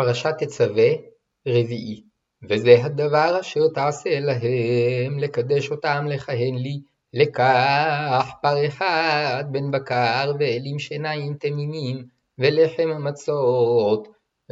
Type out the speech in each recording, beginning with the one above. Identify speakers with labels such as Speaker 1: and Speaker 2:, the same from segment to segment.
Speaker 1: פרשת תצווה רביעי וזה הדבר אשר תעשה להם לקדש אותם לכהן לי לקח פר אחד בן בקר ואלים שיניים תמימים ולחם מצות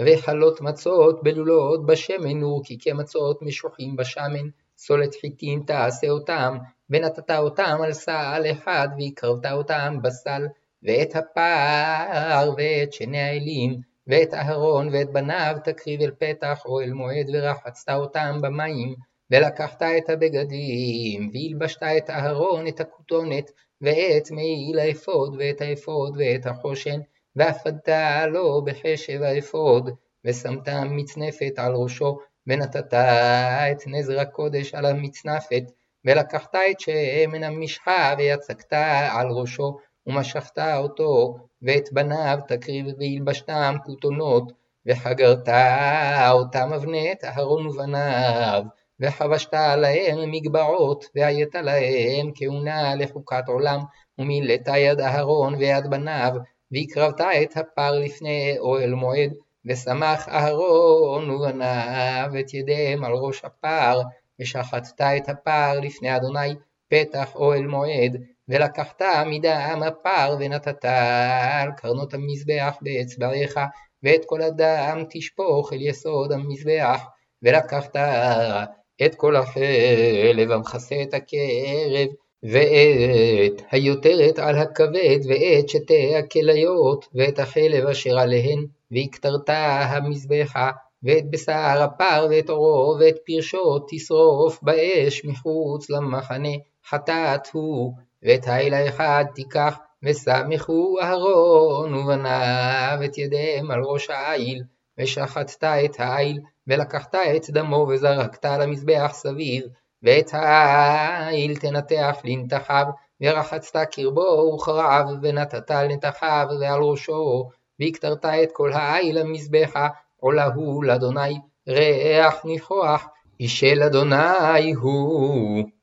Speaker 1: וחלות מצות בלולות בשמן ורקיקי מצות משוחים בשמן סולת חיטים תעשה אותם ונתת אותם על סל אחד והקרבת אותם בסל ואת הפר ואת שני האילים ואת אהרון ואת בניו תקריב אל פתח אוהל מועד ורחצת אותם במים ולקחת את הבגדים והלבשת את אהרון את הכותונת ואת מעיל האפוד ואת האפוד ואת החושן ואפדת לו בחשב האפוד ושמת מצנפת על ראשו ונתת את נזר הקודש על המצנפת ולקחת את שמן המשחה ויצקת על ראשו ומשכת אותו, ואת בניו תקריב והלבשתם כותונות, וחגרת אותם אבנת אהרון ובניו, וחבשת עליהם מגבעות, והיית להם כהונה לחוקת עולם, ומילאת יד אהרון ויד בניו, והקרבת את הפר לפני אוהל מועד, ושמח אהרון ובניו את ידיהם על ראש הפר, ושחטת את הפר לפני אדוני פתח אוהל מועד, ולקחת מדם הפר ונתת על קרנות המזבח באצבעיך, ואת כל הדם תשפוך אל יסוד המזבח, ולקחת את כל החלב המכסה את הקרב, ואת היותרת על הכבד, ואת שתי הכליות, ואת החלב אשר עליהן, והקטרת המזבחה, ואת בשר הפר ואת עורו, ואת פרשו תשרוף באש מחוץ למחנה, חטאת הוא, ואת העיל האחד תיקח, וסמכו אהרון ובניו את ידיהם על ראש העיל, ושחטת את העיל, ולקחת את דמו וזרקת על המזבח סביב, ואת העיל תנתח לנתחיו, ורחצת קרבו וכרעיו, ונתת על נתחיו ועל ראשו, והקטרת את כל העיל למזבחה, עולה הוא לאדוני, ריח ניחוח, אישל אדוני הוא.